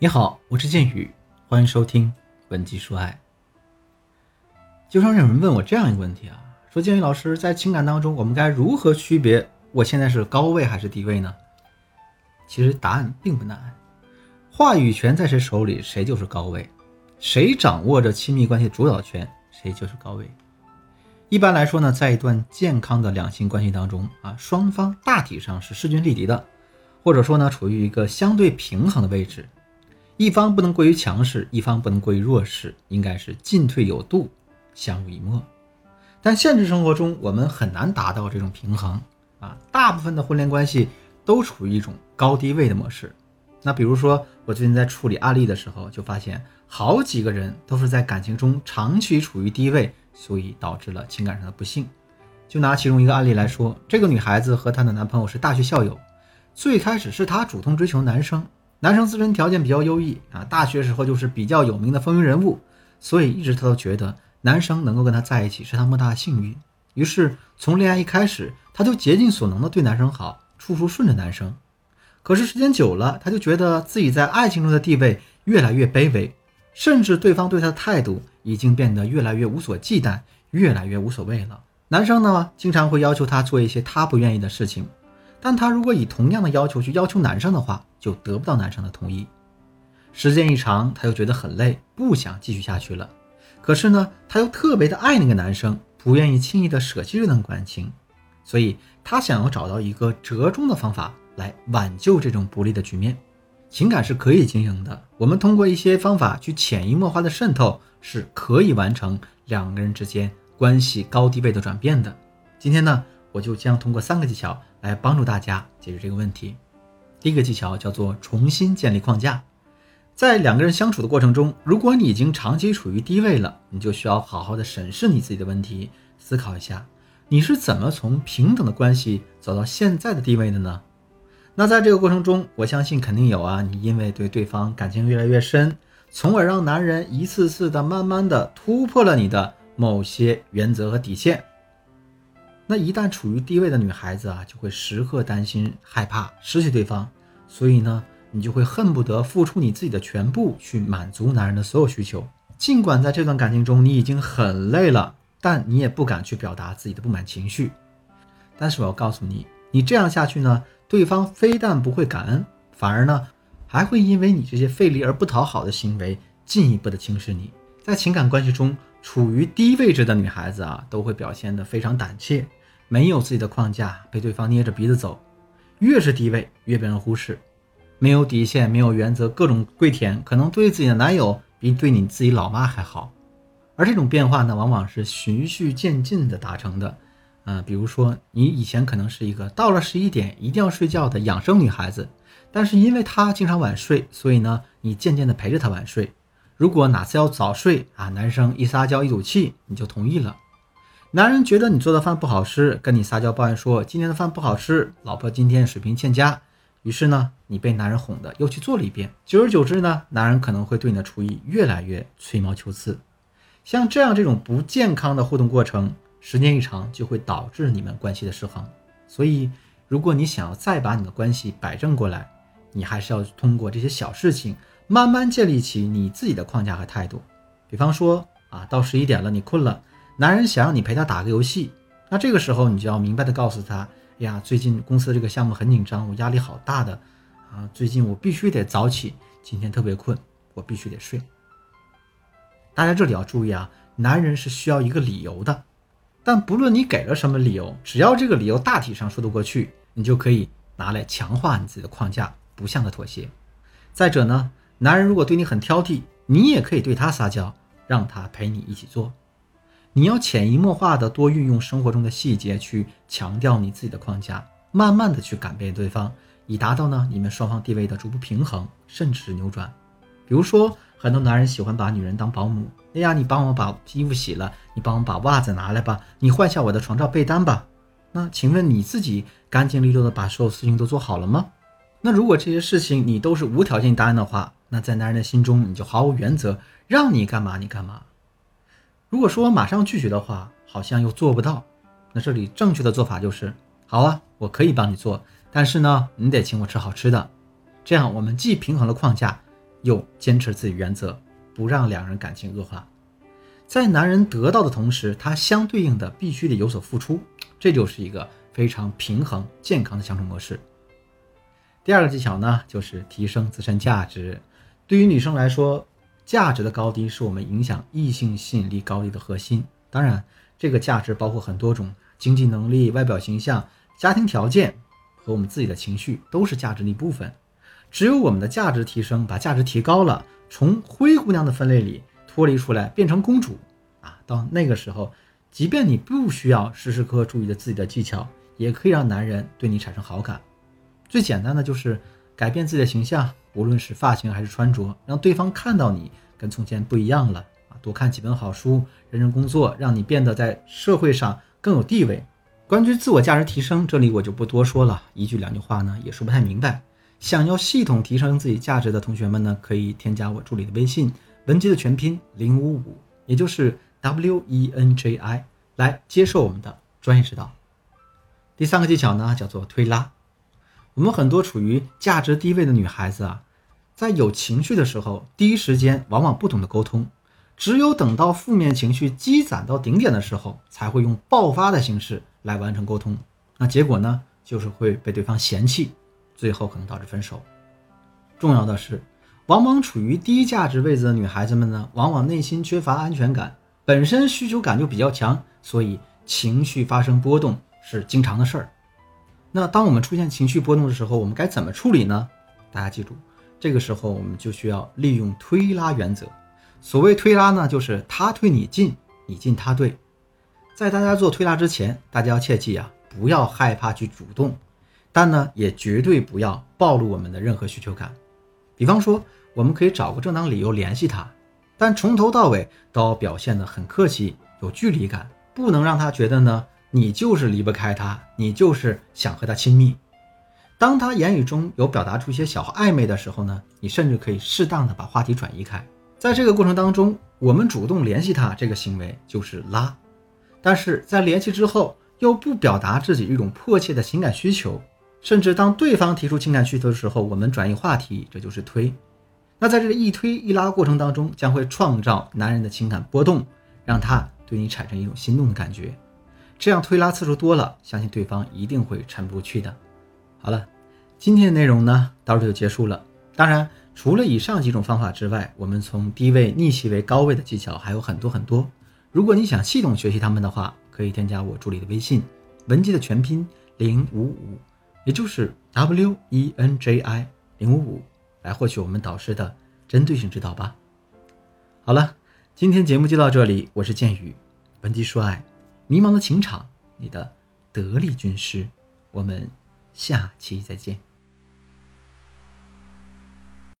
你好，我是剑宇，欢迎收听《文姬说爱》。经常有人问我这样一个问题啊，说剑宇老师，在情感当中，我们该如何区别我现在是高位还是低位呢？其实答案并不难，话语权在谁手里，谁就是高位；谁掌握着亲密关系主导权，谁就是高位。一般来说呢，在一段健康的两性关系当中啊，双方大体上是势均力敌的，或者说呢，处于一个相对平衡的位置。一方不能过于强势，一方不能过于弱势，应该是进退有度，相濡以沫。但现实生活中，我们很难达到这种平衡啊。大部分的婚恋关系都处于一种高低位的模式。那比如说，我最近在处理案例的时候，就发现好几个人都是在感情中长期处于低位，所以导致了情感上的不幸。就拿其中一个案例来说，这个女孩子和她的男朋友是大学校友，最开始是她主动追求男生。男生自身条件比较优异啊，大学时候就是比较有名的风云人物，所以一直他都觉得男生能够跟他在一起是他莫大的幸运。于是从恋爱一开始，他就竭尽所能的对男生好，处处顺着男生。可是时间久了，他就觉得自己在爱情中的地位越来越卑微，甚至对方对他的态度已经变得越来越无所忌惮，越来越无所谓了。男生呢，经常会要求他做一些他不愿意的事情。但她如果以同样的要求去要求男生的话，就得不到男生的同意。时间一长，她又觉得很累，不想继续下去了。可是呢，她又特别的爱那个男生，不愿意轻易的舍弃这段感情，所以她想要找到一个折中的方法来挽救这种不利的局面。情感是可以经营的，我们通过一些方法去潜移默化的渗透，是可以完成两个人之间关系高低位的转变的。今天呢，我就将通过三个技巧。来帮助大家解决这个问题。第一个技巧叫做重新建立框架。在两个人相处的过程中，如果你已经长期处于低位了，你就需要好好的审视你自己的问题，思考一下你是怎么从平等的关系走到现在的地位的呢？那在这个过程中，我相信肯定有啊，你因为对对方感情越来越深，从而让男人一次次的慢慢的突破了你的某些原则和底线。那一旦处于低位的女孩子啊，就会时刻担心、害怕失去对方，所以呢，你就会恨不得付出你自己的全部去满足男人的所有需求。尽管在这段感情中你已经很累了，但你也不敢去表达自己的不满情绪。但是我要告诉你，你这样下去呢，对方非但不会感恩，反而呢，还会因为你这些费力而不讨好的行为，进一步的轻视你。在情感关系中处于低位置的女孩子啊，都会表现得非常胆怯。没有自己的框架，被对方捏着鼻子走，越是低位越被人忽视，没有底线，没有原则，各种跪舔，可能对自己的男友比对你自己老妈还好。而这种变化呢，往往是循序渐进的达成的。嗯，比如说你以前可能是一个到了十一点一定要睡觉的养生女孩子，但是因为她经常晚睡，所以呢，你渐渐的陪着她晚睡。如果哪次要早睡啊，男生一撒娇一赌气，你就同意了。男人觉得你做的饭不好吃，跟你撒娇抱怨说今天的饭不好吃，老婆今天水平欠佳。于是呢，你被男人哄的又去做了一遍。久而久之呢，男人可能会对你的厨艺越来越吹毛求疵。像这样这种不健康的互动过程，时间一长就会导致你们关系的失衡。所以，如果你想要再把你的关系摆正过来，你还是要通过这些小事情，慢慢建立起你自己的框架和态度。比方说啊，到十一点了，你困了。男人想让你陪他打个游戏，那这个时候你就要明白的告诉他：哎呀，最近公司这个项目很紧张，我压力好大的啊！最近我必须得早起，今天特别困，我必须得睡。大家这里要注意啊，男人是需要一个理由的，但不论你给了什么理由，只要这个理由大体上说得过去，你就可以拿来强化你自己的框架，不向他妥协。再者呢，男人如果对你很挑剔，你也可以对他撒娇，让他陪你一起做。你要潜移默化的多运用生活中的细节去强调你自己的框架，慢慢的去改变对方，以达到呢你们双方地位的逐步平衡，甚至是扭转。比如说，很多男人喜欢把女人当保姆，哎呀，你帮我把衣服洗了，你帮我把袜子拿来吧，你换下我的床罩被单吧。那请问你自己干净利落的把所有事情都做好了吗？那如果这些事情你都是无条件答应的话，那在男人的心中你就毫无原则，让你干嘛你干嘛。如果说马上拒绝的话，好像又做不到。那这里正确的做法就是：好啊，我可以帮你做，但是呢，你得请我吃好吃的。这样我们既平衡了框架，又坚持自己原则，不让两人感情恶化。在男人得到的同时，他相对应的必须得有所付出，这就是一个非常平衡、健康的相处模式。第二个技巧呢，就是提升自身价值。对于女生来说，价值的高低是我们影响异性吸引力高低的核心。当然，这个价值包括很多种，经济能力、外表形象、家庭条件和我们自己的情绪都是价值的一部分。只有我们的价值提升，把价值提高了，从灰姑娘的分类里。脱离出来变成公主啊！到那个时候，即便你不需要时时刻刻注意着自己的技巧，也可以让男人对你产生好感。最简单的就是改变自己的形象，无论是发型还是穿着，让对方看到你跟从前不一样了啊！多看几本好书，认真工作，让你变得在社会上更有地位。关于自我价值提升，这里我就不多说了，一句两句话呢也说不太明白。想要系统提升自己价值的同学们呢，可以添加我助理的微信。文姬的全拼零五五，也就是 W E N J I，来接受我们的专业指导。第三个技巧呢，叫做推拉。我们很多处于价值低位的女孩子啊，在有情绪的时候，第一时间往往不懂得沟通，只有等到负面情绪积攒到顶点的时候，才会用爆发的形式来完成沟通。那结果呢，就是会被对方嫌弃，最后可能导致分手。重要的是。往往处于低价值位置的女孩子们呢，往往内心缺乏安全感，本身需求感就比较强，所以情绪发生波动是经常的事儿。那当我们出现情绪波动的时候，我们该怎么处理呢？大家记住，这个时候我们就需要利用推拉原则。所谓推拉呢，就是他推你进，你进他退。在大家做推拉之前，大家要切记啊，不要害怕去主动，但呢，也绝对不要暴露我们的任何需求感。比方说。我们可以找个正当理由联系他，但从头到尾都要表现得很客气，有距离感，不能让他觉得呢你就是离不开他，你就是想和他亲密。当他言语中有表达出一些小暧昧的时候呢，你甚至可以适当的把话题转移开。在这个过程当中，我们主动联系他这个行为就是拉，但是在联系之后又不表达自己一种迫切的情感需求，甚至当对方提出情感需求的时候，我们转移话题，这就是推。那在这个一推一拉过程当中，将会创造男人的情感波动，让他对你产生一种心动的感觉。这样推拉次数多了，相信对方一定会沉不住气的。好了，今天的内容呢到这就结束了。当然，除了以上几种方法之外，我们从低位逆袭为高位的技巧还有很多很多。如果你想系统学习他们的话，可以添加我助理的微信，文姬的全拼零五五，也就是 W E N J I 零五五。来获取我们导师的针对性指导吧。好了，今天节目就到这里，我是剑宇，文姬说爱，迷茫的情场，你的得力军师，我们下期再见。